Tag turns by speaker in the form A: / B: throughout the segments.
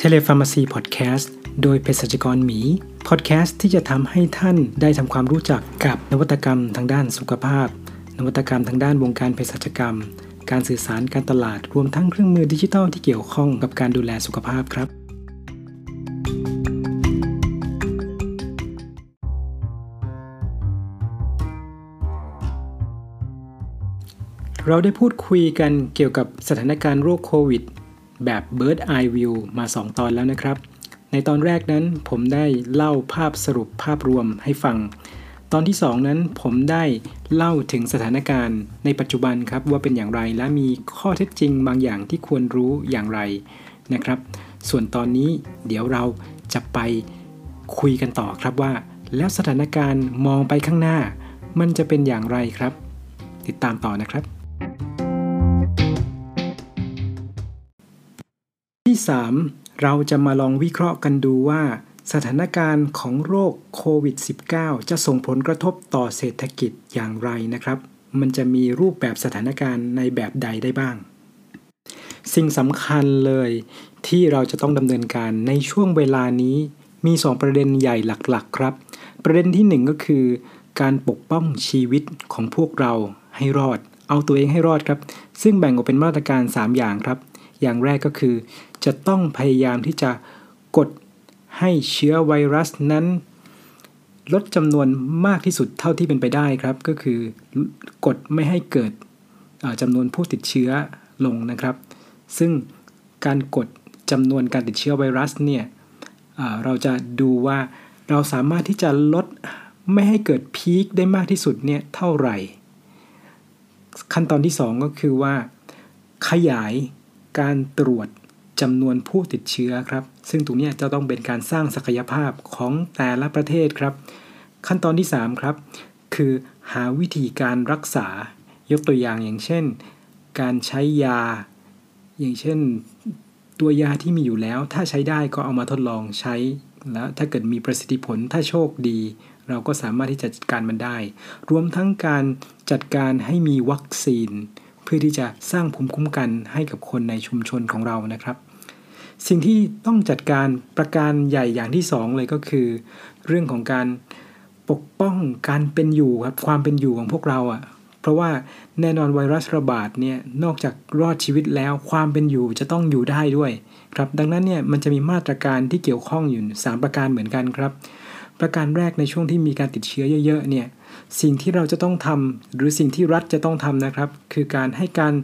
A: เทเลฟาร์มาซีพอดแคสต์โดยเภสัชกรหมีพอดแคสต์ที่จะทำให้ท่านได้ทำความรู้จักกับนวัตกรรมทางด้านสุขภาพ นวัตกรรมทางด้านวงการเภสัชกรรม การสื่อสารการตลาดรวมทั้งเครื่องมือดิจิทัลที่เกี่ยวข้องกับการดูแลสุขภาพครับ เราได้พูดคุยกันเกี่ยวกับสถานการณ์โรคโควิด แบบ Bird Eye View มา 2 ตอนแล้วนะครับ ในตอนแรกนั้นผมได้เล่าภาพสรุปภาพรวมให้ฟัง ตอนที่ 2 นั้นผมได้เล่าถึงสถานการณ์ในปัจจุบันครับว่าเป็นอย่างไรและมีข้อเท็จจริงบางอย่างที่ควรรู้อย่างไรนะครับ ส่วนตอนนี้เดี๋ยวเราจะไปคุยกันต่อครับว่า แล้วสถานการณ์มองไปข้างหน้า มันจะเป็นอย่างไรครับ ติดตามต่อนะครับ ที่3เราจะมาลองวิเคราะห์กันดูว่า สถานการณ์ของโรคโควิด -19 จะส่งผลกระทบต่อเศรษฐกิจอย่างไรนะครับ มันจะมีรูปแบบสถานการณ์ในแบบใดได้บ้าง สิ่งสำคัญเลยที่เราจะต้องดำเนินการในช่วงเวลานี้มี 2 ประเด็นใหญ่หลักๆ ครับ ประเด็นที่ 1 ก็คือ การปกป้องชีวิตของพวกเราให้รอด เอาตัวเองให้รอดครับ ซึ่งแบ่งออกเป็นมาตรการ 3 อย่างครับ อย่างแรกก็คือ จะต้องพยายามที่จะกดให้เชื้อไวรัสนั้น ลดจำนวนมากที่สุดเท่าที่เป็นไปได้ครับ ก็คือกดไม่ให้เกิดจำนวนผู้ติดเชื้อลงนะครับ ซึ่งการกดจำนวนการติดเชื้อไวรัสเนี่ยเราจะดูว่าเราสามารถที่จะลดไม่ให้เกิดพีคได้มากที่สุดเนี่ยเท่าไหร่ ขั้นตอนที่ 2 ก็คือว่า ขยาย การตรวจจำนวนผู้ติดเชื้อครับ ซึ่งตรงนี้จะต้องเป็นการสร้างศักยภาพของแต่ละประเทศครับ ขั้นตอนที่ 3 ครับ คือหาวิธีการรักษายกตัวอย่างอย่างเช่น การใช้ยา อย่างเช่น ตัวยาที่มีอยู่แล้ว ถ้าใช้ได้ก็เอามาทดลองใช้ แล้วถ้าเกิดมีประสิทธิผลถ้าโชคดี เราก็สามารถที่จะจัดการมันได้ รวมทั้งการจัดการให้มีวัคซีน พื่อที่จะสร้างภูมิคุ้มกันให้กับคนในชุมชนของเรานะครับ สิ่งที่ต้องจัดการประการใหญ่อย่างที่ 2 เลยก็คือ เรื่องของการปกป้องการเป็นอยู่ครับความเป็นอยู่ของพวกเราอะ่ะเพราะว่าแน่นอนไวรัสระบาดเนี่ยนอกจากรอดชีวิตแล้วความเป็นอยู่จะต้องอยู่ได้ด้วยครับดังนั้นเนี่ยมันจะมีมาตรการที่เกี่ยวข้องอยู่ 3 ประการเหมือนกันครับ ประการแรกในช่วงที่มีการติดเชื้อเยอะๆเนี่ย สิ่งที่เราจะต้องทำหรือสิ่งที่รัฐจะต้องทำนะครับ คือการให้การ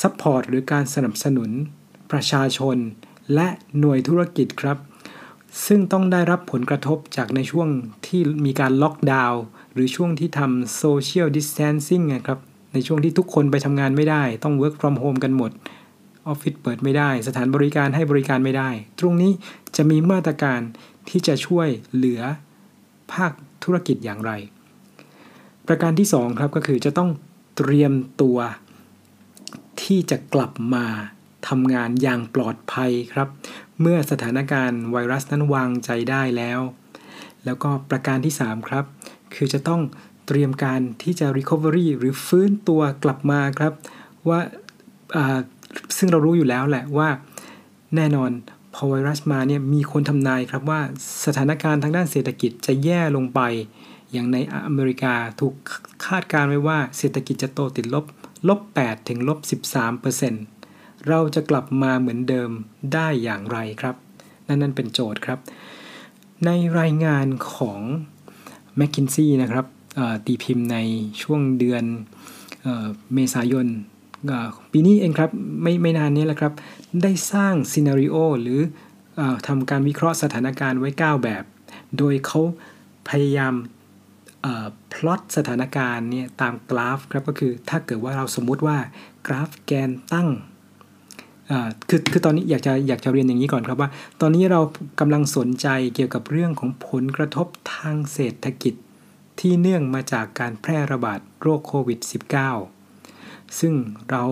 A: support หรือการสนับสนุน ประชาชน และหน่วยธุรกิจครับ ซึ่งต้องได้รับผลกระทบจากในช่วงที่มีการล็อกดาวน์หรือช่วงที่ทำโซเชียลดิสแทนซิ่งนะครับ ในช่วงที่ทุกคนไปทำงานไม่ได้ ต้อง work from home กันหมดออฟฟิศเปิดไม่ได้ สถานบริการให้บริการไม่ได้ ตรงนี้จะมีมาตรการที่จะช่วยเหลือภาคธุรกิจอย่างไร ประการที่2ครับก็คือจะต้องเตรียมตัวที่จะกลับมาทำงานอย่างปลอดภัยครับ เมื่อสถานการณ์ไวรัสนั้นวางใจได้แล้ว แล้วก็ประการที่ 3 ครับ คือจะต้องเตรียมการที่จะ recovery หรือฟื้นตัวกลับมาครับว่าซึ่งเรารู้อยู่แล้วแหละว่าแน่นอนพอไวรัสมาเนี่ยมีคนทำนายครับว่าสถานการณ์ทางด้านเศรษฐกิจจะแย่ลงไป อย่างในอเมริกาถูกคาดการไว้ว่าเศรษฐกิจจะโตติดลบลบ 8 ถึงลบ 13%เราจะกลับมาเหมือนเดิมได้อย่างไรครับ นั่นนั่นเป็นโจทย์ครับ ในรายงานของแมคคินซี่นะครับตีพิมพ์ในช่วงเดือนเมษายนปีนี้เองครับไม่ไม่นานนี้แหละครับ ได้สร้างซีนารีโอหรืออทำการวิเคราะห์สถานการณ์ไว้ 9 แบบ โดยเขาพยายาม พลอตสถานการณ์เนี่ยตามกราฟครับก็คือถ้าเกิดว่าเราสมมุติว่ากราฟแกนตั้งคือคือตอนนี้อยากจะอยากจะเรียนอย่างนี้ก่อนครับว่า ตอนนี้เรากำลังสนใจเกี่ยวกับเรื่องของผลกระทบทางเศรษฐกิจที่เนื่องมาจากการแพร่ระบาดโรคโควิด -19 ซึ่งเรา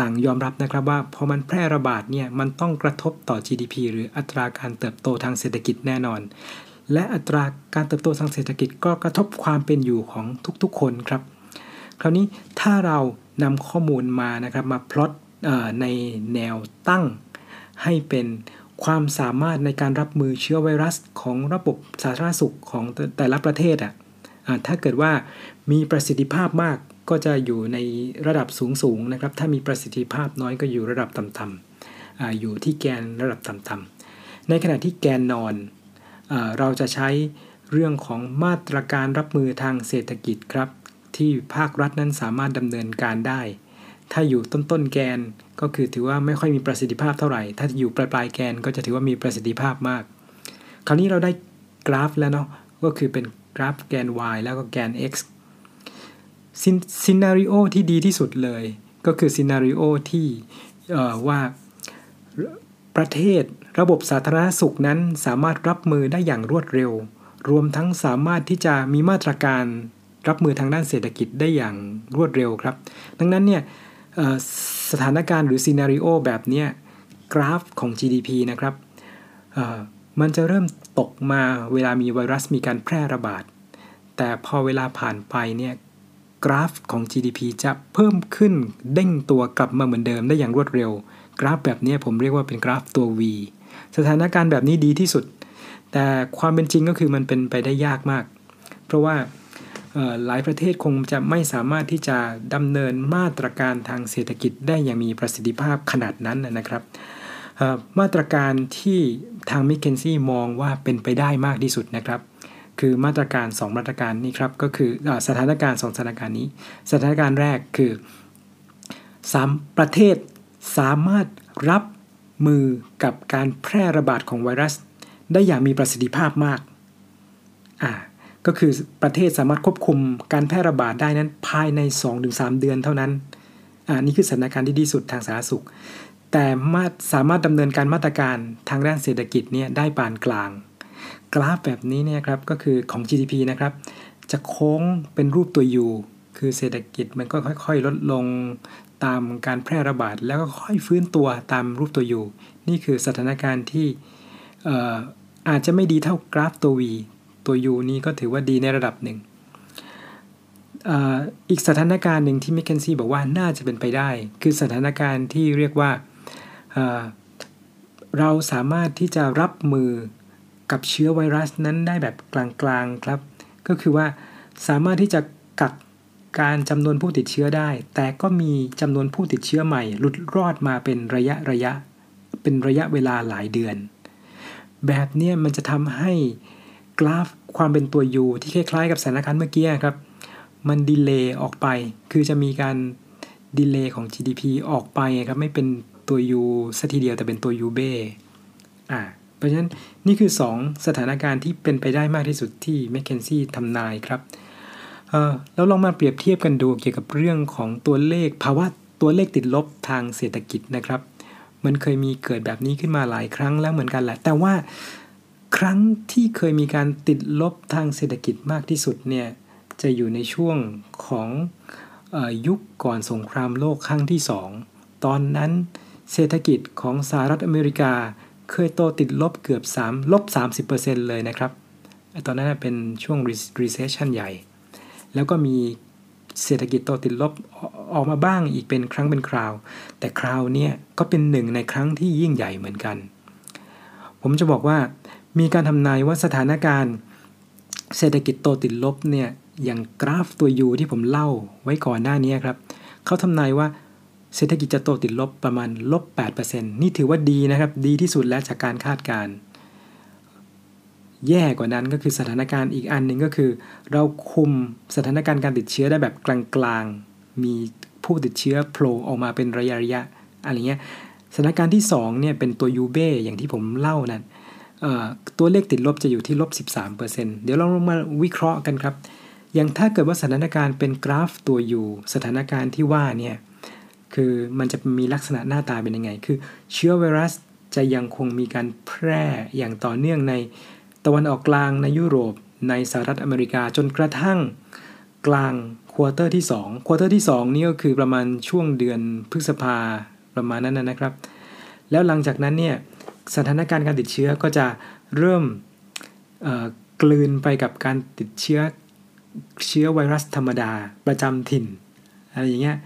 A: ต่างยอมรับนะครับว่าพอมันแพร่ระบาดเนี่ยมันต้องกระทบต่อ GDP หรืออัตราการเติบโตทางเศรษฐกิจแน่นอน และอัตราการเติบโตทางเศรษฐกิจก็กระทบความเป็นอยู่ของทุกๆคนครับ คราวนี้ถ้าเรานำข้อมูลมานะครับมาพลอตในแนวตั้ง ให้เป็นความสามารถในการรับมือเชื้อไวรัสของระบบสาธารณสุขของแต่ละประเทศอะถ้าเกิดว่ามีประสิทธิภาพมากก็จะอยู่ในระดับสูงสูงนะครับ ถ้ามีประสิทธิภาพน้อยก็อยู่ระดับต่ำๆออยู่ที่แกนระดับต่ำๆในขณะที่แกนนอน เราจะใช้เรื่องของมาตรการรับมือทางเศรษฐกิจครับ ที่ภาครัฐนั้นสามารถดำเนินการได้ ถ้าอยู่ต้นต้นแกนก็คือถือว่าไม่ค่อยมีประสิทธิภาพเท่าไหร่ ถ้าอยู่ปลายปลายแกนก็จะถือว่ามีประสิทธิภาพมาก คราวนี้เราได้กราฟแล้วเนาะก็คือเป็นกราฟแกน y แล้วก็แกน x ซินนารีโอที่ดีที่สุดเลย ก็คือซินนารีโอที่ว่า ประเทศ ระบบสาธารณสุขนั้นสามารถรับมือได้อย่างรวดเร็ว รวมทั้งสามารถที่จะมีมาตรการรับมือทางด้านเศรษฐกิจได้อย่างรวดเร็วครับ ดังนั้นเนี่ยสถานการณ์หรือซีนารีโอแบบนี้กราฟของ GDP นะครับมันจะเริ่มตกมาเวลามีไวรัสมีการแพร่ระบาด แต่พอเวลาผ่านไปเนี่ยกราฟของ GDP จะเพิ่มขึ้นเด้งตัวกลับมาเหมือนเดิมได้อย่างรวดเร็ว กราฟแบบนี้ผมเรียกว่าเป็นกราฟตัว V สถานการณ์แบบนี้ดีที่สุด แต่ความเป็นจริงก็คือมันเป็นไปได้ยากมาก เพราะว่าหลายประเทศคงจะไม่สามารถที่จะดำเนินมาตรการทางเศรษฐกิจได้อย่างมีประสิทธิภาพขนาดนั้นนะครับมาตรการที่ทางมิเคนซี่มองว่าเป็นไปได้มากที่สุดนะครับ คือมาตรการ 2 มาตรการนี้ครับก็คืออสถานการณ์2สถานการณ์นี้ สถานการณ์แรกคือ 3 ประเทศ สามารถรับมือกับการแพร่ระบาดของไวรัส ได้อย่างมีประสิทธิภาพมากอ่าก็คือประเทศสามารถควบคุมการแพร่ระบาดได้นั้น ภายใน 2-3 เดือนเท่านั้นอ่านี่คือสถานการณ์ที่ดีสุดทางสาธารณสุข แต่มาสามารถดำเนินการมาตรการทางด้านเศรษฐกิจเนี่ยได้ปานกลาง กราฟแบบนี้เนี่ยครับก็คือของ GDP นะครับจะโค้งเป็นรูปตัว U คือเศรษฐกิจมันก็ค่อย ๆ ลดลง ตามการแพร่ระบาดแล้วก็ค่อยฟื้นตัวตามรูปตัว U นี่คือสถานการณ์ที่อาจจะไม่ดีเท่ากราฟตัว V ตัว U นี้ก็ถือว่าดีในระดับหนึ่งอีกสถานการณ์หนึ่งที่มิเคนซี่บอกว่าน่าจะเป็นไปได้ คือสถานการณ์ที่เรียกว่าเราสามารถที่จะรับมือกับเชื้อไวรัสนั้นได้แบบกลางๆครับ ก็คือว่าสามารถที่จะกัก การจำนวนผู้ติดเชื้อได้ แต่ก็มีจำนวนผู้ติดเชื้อใหม่หลุดรอดมาเป็นระยะระยะ เป็นระยะเวลาหลายเดือน แบบนี้มันจะทำให้กราฟความเป็นตัว U ที่คล้ายๆ กับสถานการณ์เมื่อกี้ครับ มันดีเลย์ออกไป คือจะมีการดีเลย์ของ GDP ออกไปครับ ไม่เป็นตัว U สัทีเดียวแต่เป็นตัว U เบ้อ่า เพราะฉะนั้นนี่คือ 2 สถานการณ์ที่เป็นไปได้มากที่สุดที่แมคเคนซี่ทำนายครับ เออแล้วลองมาเปรียบเทียบกันดูเกี่ยวกับเรื่องของตัวเลขภาวะตัวเลขติดลบทางเศรษฐกิจนะครับ มันเคยมีเกิดแบบนี้ขึ้นมาหลายครั้งแล้วเหมือนกันแหละ แต่ว่าครั้งที่เคยมีการติดลบทางเศรษฐกิจมากที่สุดเนี่ยจะอยู่ในช่วงของอยุคก่อนสงครามโลกครั้งที่สองตอนนั้นเศรษฐกิจของสหรัฐอเมริกาเคยโตติดลบเกือบ3ลบ30%เลยนะครับ ตอนนั้นเป็นช่วง recession ใหญ่ แล้วก็มีเศรษฐกิจโตติดลบออกมาบ้างอีกเป็นครั้งเป็นคราว แต่คราวนี้ก็เป็นหนึ่งในครั้งที่ยิ่งใหญ่เหมือนกัน ผมจะบอกว่ามีการทำนายว่าสถานการณ์ เศรษฐกิจโตติดลบเนี่ยอย่างกราฟตัว U ที่ผมเล่าไว้ก่อนหน้านี้ครับเขาทำนายว่าเศรษฐกิจจะโตติดลบประมาณลบ8%นี่ถือว่าดีนะครับ ดีที่สุดแล้วจากการคาดการณ์ แย่กว่านั้นก็คือสถานการณ์อีกอันหนึ่งก็คือ เราคุมสถานการณ์การติดเชื้อได้แบบกลางๆ มีผู้ติดเชื้อโผล่ออกมาเป็นระยะระยะอะไรเงี้ยสถานการณ์ที่2เนี่ยเป็นตัวยูเบ้อย่างที่ผมเล่านั่นตัวเลขติดลบจะอยู่ที่ลบ 13%เดี๋ยวเราลองมาวิเคราะห์กันครับ อย่างถ้าเกิดว่าสถานการณ์เป็นกราฟตัว U สถานการณ์ที่ว่าเนี่ยคือมันจะมีลักษณะหน้าตาเป็นยังไง คือเชื้อไวรัสจะยังคงมีการแพร่อย่างต่อเนื่องใน ตะวันออกกลางในยุโรป ในสหรัฐอเมริกาจนกระทั่งกลาง quarter ที่2 quarter ที่2นี่ก็คือประมาณช่วงเดือนพฤษภาประมาณนั้นนะครับ แล้วหลังจากนั้นเนี่ยสถานการณ์การติดเชื้อก็จะเริ่มกลืนไปกับการติดเชื้อเชื้อไวรัสธรรมดาประจำถิ่นอะไรอย่างเงี้ย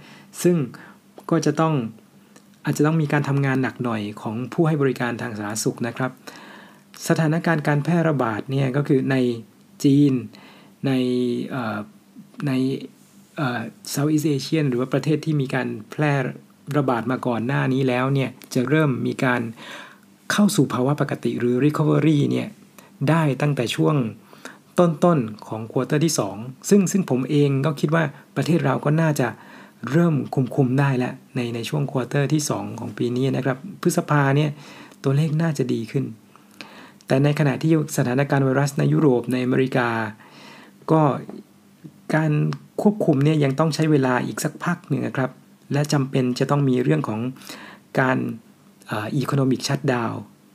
A: ซึ่งก็จะต้องออาจจะต้องมีการทำงานหนักหน่อยของผู้ให้บริการทางสาธารณสุขนะครับ สถานการณ์การแพร่ระบาดเนี่ยก็คือในจีนในในเซาท์อีสเอเชียหรือว่าประเทศที่มีการแพร่ระบาดมาก่อนหน้านี้แล้วเนี่ยจะเริ่มมีการเข้าสู่ภาวะปกติหรือ recovery เนี่ยได้ตั้งแต่ช่วงต้นๆของ quarter ที่ 2 ซึ่งซึ่งผมเองก็คิดว่าประเทศเราก็น่าจะเริ่มคุมคุมได้แล้วในในช่วง quarter ที่ 2 ของปีนี้นะครับ พฤษภาเนี่ยตัวเลขน่าจะดีขึ้น แต่ในขณะที่สถานการณ์ไวรัสในยุโรปในอเมริกา ก็การควบคุมเนี่ยยังต้องใช้เวลาอีกสักพักหนึ่งนะครับ และจำเป็นจะต้องมีเรื่องของการอีโคโนมิกชัดดาว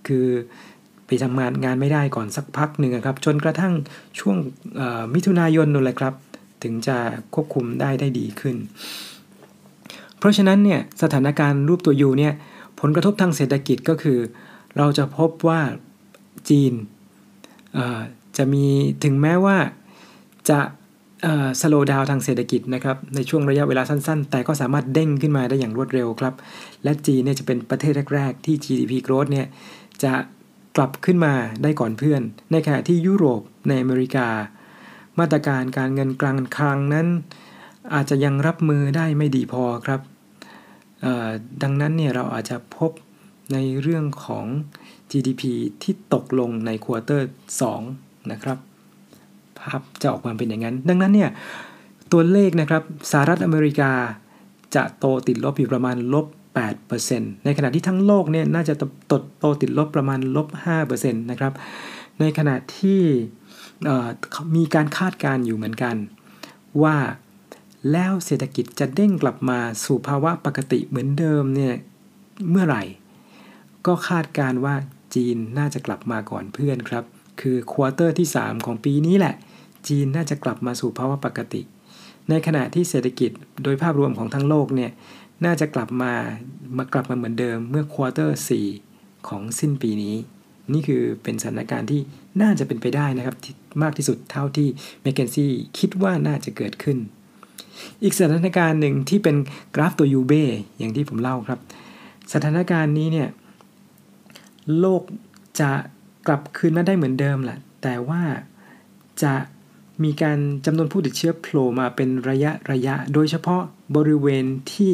A: คือไปทำงานงานไม่ได้ก่อนสักพักหนึ่งครับ จนกระทั่งช่วงมิถุนายนนั่นแหละครับ ถึงจะควบคุมได้ได้ดีขึ้น เพราะฉะนั้นเนี่ยสถานการณ์รูปตัวยูเนี่ยผลกระทบทางเศรษฐกิจก็คือ เราจะพบว่า จีนจะมีถึงแม้ว่าจะสโลดาวทางเศรษฐกิจนะครับในช่วงระยะเวลาสั้นๆ แต่ก็สามารถเด้งขึ้นมาได้อย่างรวดเร็วครับ และจีนเนี่ยจะเป็นประเทศแรก ๆ ที่ GDP growth เนี่ยจะกลับขึ้นมาได้ก่อนเพื่อน ในขณะที่ยุโรปในอเมริกา มาตรการการเงินกลางคลังนั้น อาจจะยังรับมือได้ไม่ดีพอครับดังนั้นเนี่ยเราอาจจะพบในเรื่องของ GDP ที่ตกลงใน quarter 2นะครับภาพจะออกมาเป็นอย่างนั้น ดังนั้นเนี่ยตัวเลขนะครับสหรัฐอเมริกาจะโตติดลบอยู่ประมาณลบ8%ในขณะที่ทั้งโลกเนี่ยน่าจะตดโตติดลบประมาณลบ5%นะครับ ในขณะที่มีการคาดการณ์อยู่เหมือนกัน ว่าแล้วเศรษฐกิจจะเด้งกลับมาสู่ภาวะปกติเหมือนเดิมเนี่ยเมื่อไหร่ ก็คาดการว่า จีนน่าจะกลับมาก่อนเพื่อนครับ คือ quarter ที่ 3 ของปีนี้แหละ จีนน่าจะกลับมาสู่ภาวะปกติ ในขณะที่เศรษฐกิจโดยภาพรวมของทั้งโลกเนี่ยน่าจะกลับมามากลับมาเหมือนเดิมเมื่อ quarter 4ของสิ้นปีนี้ นี่คือเป็นสถานการณ์ที่น่าจะเป็นไปได้นะครับมากที่สุดเท่าที่เมเกนซี่คิดว่าน่าจะเกิดขึ้น อีกสถานการณ์หนึ่งที่เป็นกราฟตัวยูเบอย่างที่ผมเล่าครับ สถานการณ์นี้เนี่ย โลกจะกลับคืนมาได้เหมือนเดิมแหละแต่ว่าจะมีการจำนวนผู้ติดเชื้อโผล่มาเป็นระยะระยะ โดยเฉพาะบริเวณที่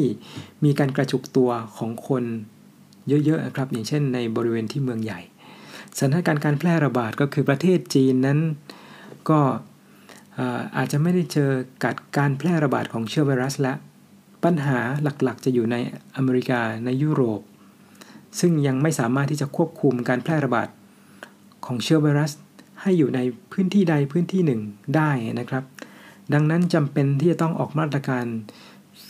A: มีการกระจุกตัวของคนเยอะๆครับ อย่างเช่นในบริเวณที่เมืองใหญ่ สถานการณ์การแพร่ระบาดก็คือประเทศจีนนั้น ก็อาจจะไม่ได้เจอกัดการแพร่ระบาดของเชื้อไวรัสละ ปัญหาหลักๆ จะอยู่ในอเมริกาในยุโรป ซึ่งยังไม่สามารถที่จะควบคุมการแพร่ระบาดของเชื้อไวรัส ให้อยู่ในพื้นที่ใดพื้นที่หนึ่งได้นะครับ ดังนั้นจำเป็นที่จะต้องออกมาตรการ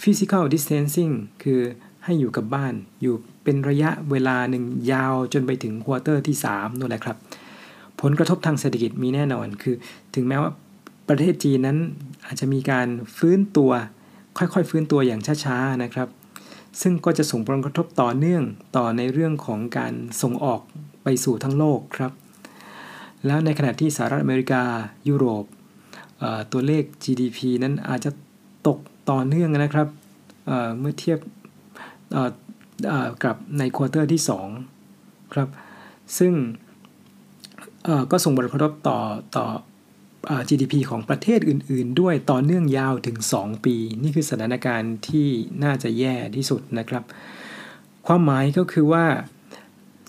A: physical distancing คือให้อยู่กับบ้านอยู่เป็นระยะเวลาหนึ่งยาวจนไปถึงควอเตอร์ที่3นั่นแหละครับ ผลกระทบทางเศรษฐกิจมีแน่นอนคือ ถึงแม้ว่าประเทศจีนนั้นอาจจะมีการฟื้นตัวค่อยๆ ฟื้นตัวอย่างช้าๆนะครับ ซึ่งก็จะส่งผลกระทบต่อเนื่องต่อในเรื่องของการส่งออกไปสู่ทั้งโลกครับ แล้วในขณะที่สหรัฐอเมริกายุโรปตัวเลข GDP นั้นอาจจะตกต่อเนื่องนะครับเมื่อเทียบกับใน quarter ที่ 2 ครับ ซึ่งก็ส่งผลกระทบต่อต่อ GDP ของประเทศอื่น ๆ ด้วยต่อเนื่องยาวถึง 2 ปี นี่คือสถานการณ์ที่น่าจะแย่ที่สุดนะครับ ความหมายก็คือว่า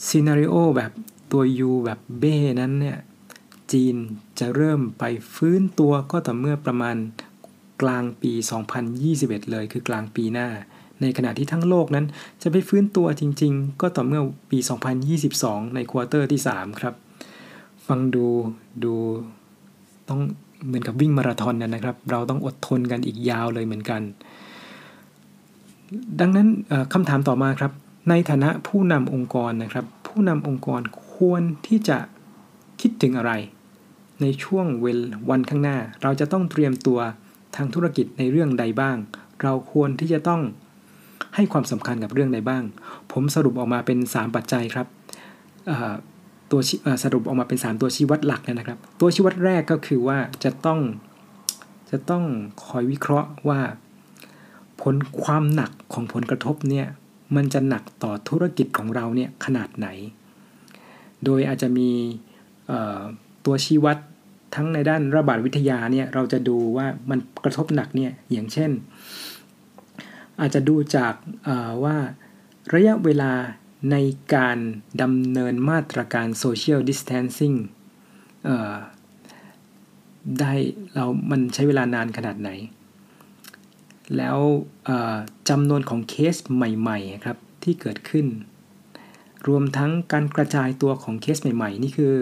A: ซีนารีโอแบบตัว U แบบเบ้นั้นเนี่ยจีนจะเริ่มไปฟื้นตัวก็ต่อเมื่อประมาณกลางปี 2021 เลยคือกลางปีหน้า ในขณะที่ทั้งโลกนั้นจะไปฟื้นตัวจริง ๆ ก็ต่อเมื่อปี 2022 ใน quarter ที่ 3 ครับ ฟังดูดู ต้องเหมือนกับวิ่งมาราธอนนะครับ เราต้องอดทนกันอีกยาวเลยเหมือนกัน ดังนั้นคำถามต่อมาครับ ในฐานะผู้นำองค์กรนะครับ ผู้นำองค์กรควรที่จะคิดถึงอะไร ในช่วงเวลวันข้างหน้า เราจะต้องเตรียมตัวทางธุรกิจในเรื่องใดบ้าง เราควรที่จะต้องให้ความสำคัญกับเรื่องใดบ้าง ผมสรุปออกมาเป็น 3 ปัจจัยครับ ตัวสรุปออกมาเป็น 3 ตัวชี้วัดหลักนะครับ ตัวชี้วัดแรกก็คือว่าจะต้องจะต้องคอยวิเคราะห์ว่า ผลความหนักของผลกระทบเนี่ยมันจะหนักต่อธุรกิจของเราเนี่ยขนาดไหน โดยอาจจะมีตัวชี้วัดทั้งในด้านระบาดวิทยาเนี่ยเราจะดูว่ามันกระทบหนักเนี่ยอย่างเช่น อาจจะดูจากว่าระยะเวลา ในการดำเนินมาตรการโซเชียลดิส t ทนซิ่งได้เรามันใช้เวลานานขนาดไหน แล้วจำนวนของเคสใหม่ๆครับที่เกิดขึ้น รวมทั้งการกระจายตัวของเคสใหม่ๆ นี่คือ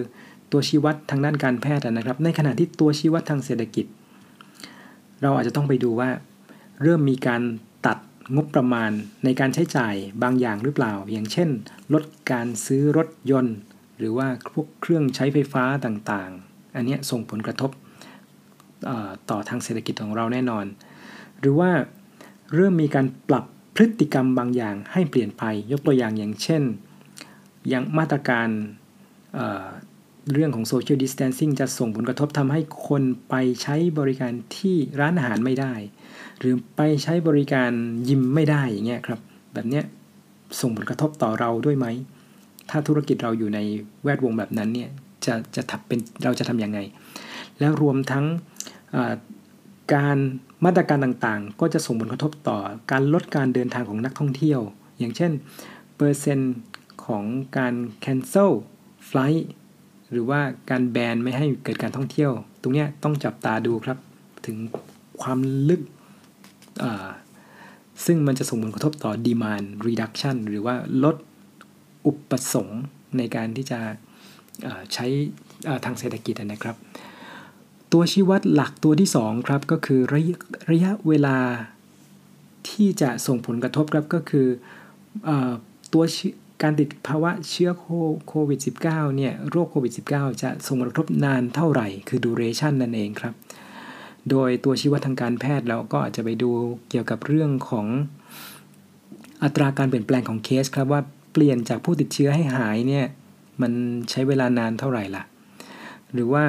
A: ตัวชี้วัดทางด้านการแพทย์นะครับ ในขณะที่ตัวชี้วัดทางเศรษฐกิจ เราอาจจะต้องไปดูว่า เริ่มมีการ งบประมาณในการใช้จ่ายบางอย่างหรือเปล่า อย่างเช่น ลดการซื้อรถยนต์ หรือว่าพวกเครื่องใช้ไฟฟ้าต่างๆ อันนี้ส่งผลกระทบต่อทางเศรษฐกิจของเราแน่นอน หรือว่าเริ่มมีการปรับพฤติกรรมบางอย่างให้เปลี่ยนไป ยกตัวอย่างอย่างเช่น อย่างมาตรการเเรื่องของโซเชียลดิส t ทนซิ่งจะส่งผลกระทบทำให้คนไปใช้บริการที่ร้านอาหารไม่ได้ หรือไปใช้บริการยิมไม่ได้อย่างเงี้ยครับ แบบเนี้ยส่งผลกระทบต่อเราด้วยไหม ถ้าธุรกิจเราอยู่ในแวดวงแบบนั้นเนี่ยจะจะทำเป็นเราจะทำยังไง แล้วรวมทั้งการมาตรการต่างๆ ก็จะส่งผลกระทบต่อการลดการเดินทางของนักท่องเที่ยว อย่างเช่นเปอร์เซ็นต์ของการ cancel flight หรือว่าการแบนไม่ให้เกิดการท่องเที่ยว ตรงนี้ต้องจับตาดูครับ ถึงความลึก ซึ่งมันจะส่งผลกระทบต่อ demand reduction หรือว่าลดอุปสงค์ในการที่จะใช้ทางเศรษฐกิจนะครับ ตัวชี้วัดหลักตัวที่ 2 ครับ ก็คือระยะระยะเวลาที่จะส่งผลกระทบครับก็คืออตัวการติดภาวะเชื้อโควิด -19 เนี่ยโรคโควิด -19 จะส่งผลกระทบนานเท่าไหร่ คือ duration นั่นเองครับ โดยตัวชี้วัดทางการแพทย์เราก็อาจจะไปดูเกี่ยวกับเรื่องของอัตราการเปลี่ยนแปลงของเคสครับว่าเปลี่ยนจากผู้ติดเชื้อให้หายเนี่ยมันใช้เวลานานเท่าไหร่ล่ะ หรือว่า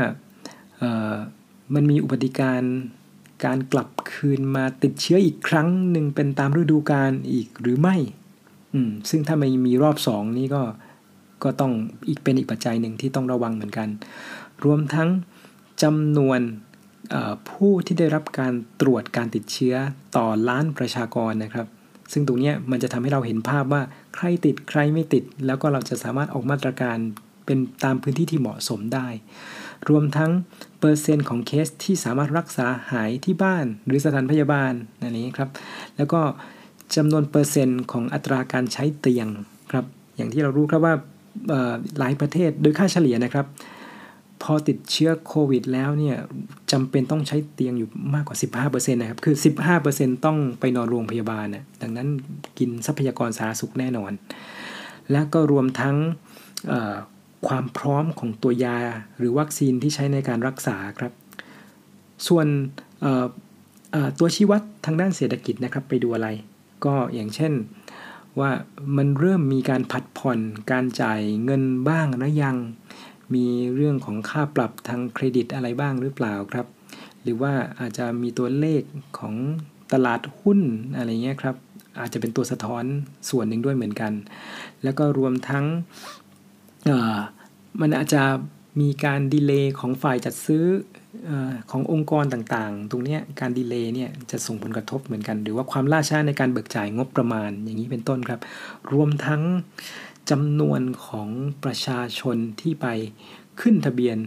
A: มันมีอุบัติการการกลับคืนมาติดเชื้ออีกครั้งหนึ่งเป็นตามฤดูกาลอีกหรือไม่ซึ่งถ้าไม่มีรอบสองนี่ก็ก็ต้องอีกเป็นอีกปัจจัยหนึ่งที่ต้องระวังเหมือนกัน รวมทั้งจำนวน ผู้ที่ได้รับการตรวจการติดเชื้อต่อล้านประชากรนะครับ ซึ่งตรงนี้มันจะทำให้เราเห็นภาพว่าใครติดใครไม่ติด แล้วก็เราจะสามารถออกมาตรการเป็นตามพื้นที่ที่เหมาะสมได้ รวมทั้งเปอร์เซ็นต์ของเคสที่สามารถรักษาหายที่บ้าน หรือสถานพยาบาลอันนี้ครับ แล้วก็จำนวนเปอร์เซ็นต์ของอัตราการใช้เตียงครับ อย่างที่เรารู้ครับว่าหลายประเทศโดยค่าเฉลี่ยนะครับ อติดเชื้อโควิดแล้วเนี่ยจำเป็นต้องใช้เตียงอยู่มากกว่า 15%นะครับ คือ 15%ต้องไปนอนโรงพยาบาลนะดังนั้นกินทรัพยากรสาธารณสุขแน่นอน แล้วก็รวมทั้งความพร้อมของตัวยาหรือวัคซีนที่ใช้ในการรักษาครับ ส่วนตัวชี้วัดทางด้านเศรษฐกิจนะครับไปดูอะไร ก็อย่างเช่นว่ามันเริ่มมีการผัดผ่อนการจ่ายเงินบ้างนะยัง มีเรื่องของค่าปรับทางเครดิตอะไรบ้างหรือเปล่าครับ หรือว่าอาจจะมีตัวเลขของตลาดหุ้นอะไรเงี้ยครับอาจจะเป็นตัวสะท้อนส่วนหนึ่งด้วยเหมือนกัน แล้วก็รวมทั้งมันอาจจะมีการดีเลย์ของฝ่ายจัดซื้อขององค์กรต่างๆ ตรงนี้การดีเลย์เนี่ยจะส่งผลกระทบเหมือนกัน หรือว่าความล่าช้าในการเบิกจ่ายงบประมาณอย่างนี้เป็นต้นครับ รวมทั้ง จำนวนของประชาชนที่ไปขึ้นทะเบียน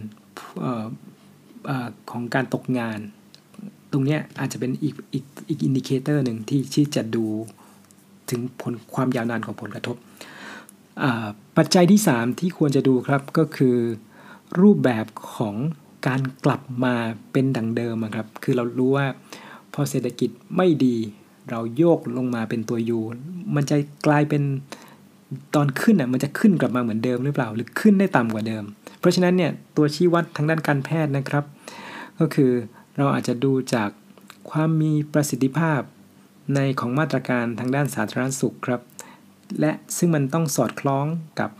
A: ออของการตกงาน ตรงนี้อาจจะเป็นอีกอีกอีก indicator หนึ่งที่ที่จะดูถึงผลความยาวนานของผลกระทบ ปัจจัยที่ 3 ที่ควรจะดูครับก็คือ รูปแบบของการกลับมาเป็นดังเดิมครับ คือเรารู้ว่าพอเศรษฐกิจไม่ดี เราโยกลงมาเป็นตัวยูมันจะกลายเป็น ตอนขึ้นอะมันจะขึ้นกลับมาเหมือนเดิมหรือเปล่า หรือขึ้นได้ต่ำกว่าเดิม เพราะฉะนั้นเนี่ยตัวชี้วัดทางด้านการแพทย์นะครับ ก็คือเราอาจจะดูจากความมีประสิทธิภาพในของมาตรการทางด้านสาธารณสุขครับ และซึ่งมันต้องสอดคล้องกับ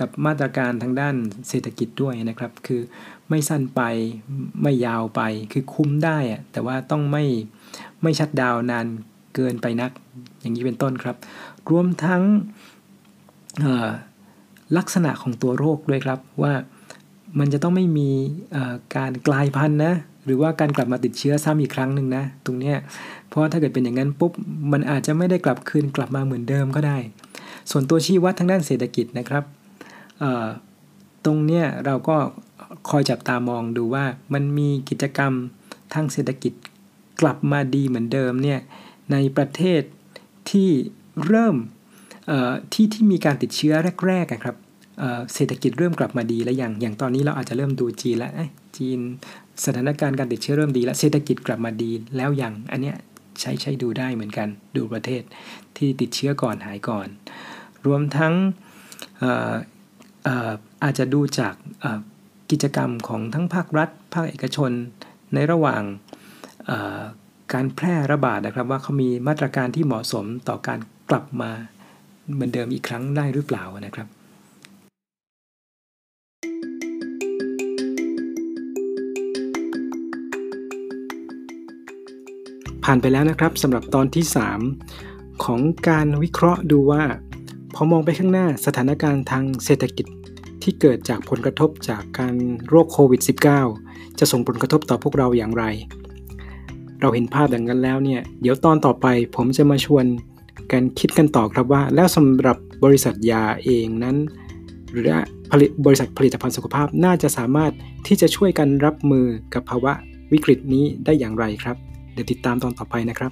A: กับมาตรการทางด้านเศรษฐกิจด้วยนะครับ คือไม่สั้นไปไม่ยาวไปคือคุ้มได้อะแต่ว่าต้องไม่ไม่ชัดดาวนานเกินไปนัก อย่างนี้เป็นต้นครับ รวมทั้ง ลักษณะของตัวโรคด้วยครับว่ามันจะต้องไม่มีการกลายพันธุ์นะหรือว่าการกลับมาติดเชื้อซ้ำอีกครั้งหนึ่งนะตรงเนี้ยเพราะถ้าเกิดเป็นอย่างนั้นปุ๊บมันอาจจะไม่ได้กลับคืนกลับมาเหมือนเดิมก็ได้ ส่วนตัวชี้วัดทางด้านเศรษฐกิจนะครับตรงเนี้ยเราก็คอยจับตามองดูว่ามันมีกิจกรรมทางเศรษฐกิจกลับมาดีเหมือนเดิมเนี่ยในประเทศที่เริ่ม ที่ที่มีการติดเชื้อแรกๆครับเศรษฐกิจเริ่มกลับมาดีแล้วอย่างอย่างตอนนี้เราอาจจะเริ่มดูจีนแล้วจีนสถานการณ์การติดเชื้อเริ่มดี แล้วเศรษฐกิจกลับมาดีแล้วอย่างอันเนี้ยใช้ใช้ดูได้เหมือนกันดูประเทศที่ติดเชื้อก่อนหายก่อน รวมทั้งอาจจะดูจากกิจกรรมของทั้งภาครัฐ ภาคเอกชนในระหว่างการแพร่ระบาดนะครับว่าเขามีมาตรการที่เหมาะสมต่อการกลับมา เหมือนเดิมอีกครั้งได้หรือเปล่านะครับ ผ่านไปแล้วนะครับสำหรับตอนที่ 3 ของการวิเคราะห์ดูว่า พอมองไปข้างหน้าสถานการณ์ทางเศรษฐกิจที่เกิดจากผลกระทบจากการโรคโควิด -19 จะส่งผลกระทบต่อพวกเราอย่างไร เราเห็นภาพดังนั้นแล้วเนี่ย เดี๋ยวตอนต่อไปผมจะมาชวน กันคิดกันต่อครับว่า แล้วสำหรับบริษัทยาเองนั้น หรือผลิตบริษัทผลิตภัณฑ์สุขภาพน่าจะสามารถที่จะช่วยกันรับมือกับภาวะวิกฤตนี้ได้อย่างไรครับ เดี๋ยวติดตามตอนต่อไปนะครับ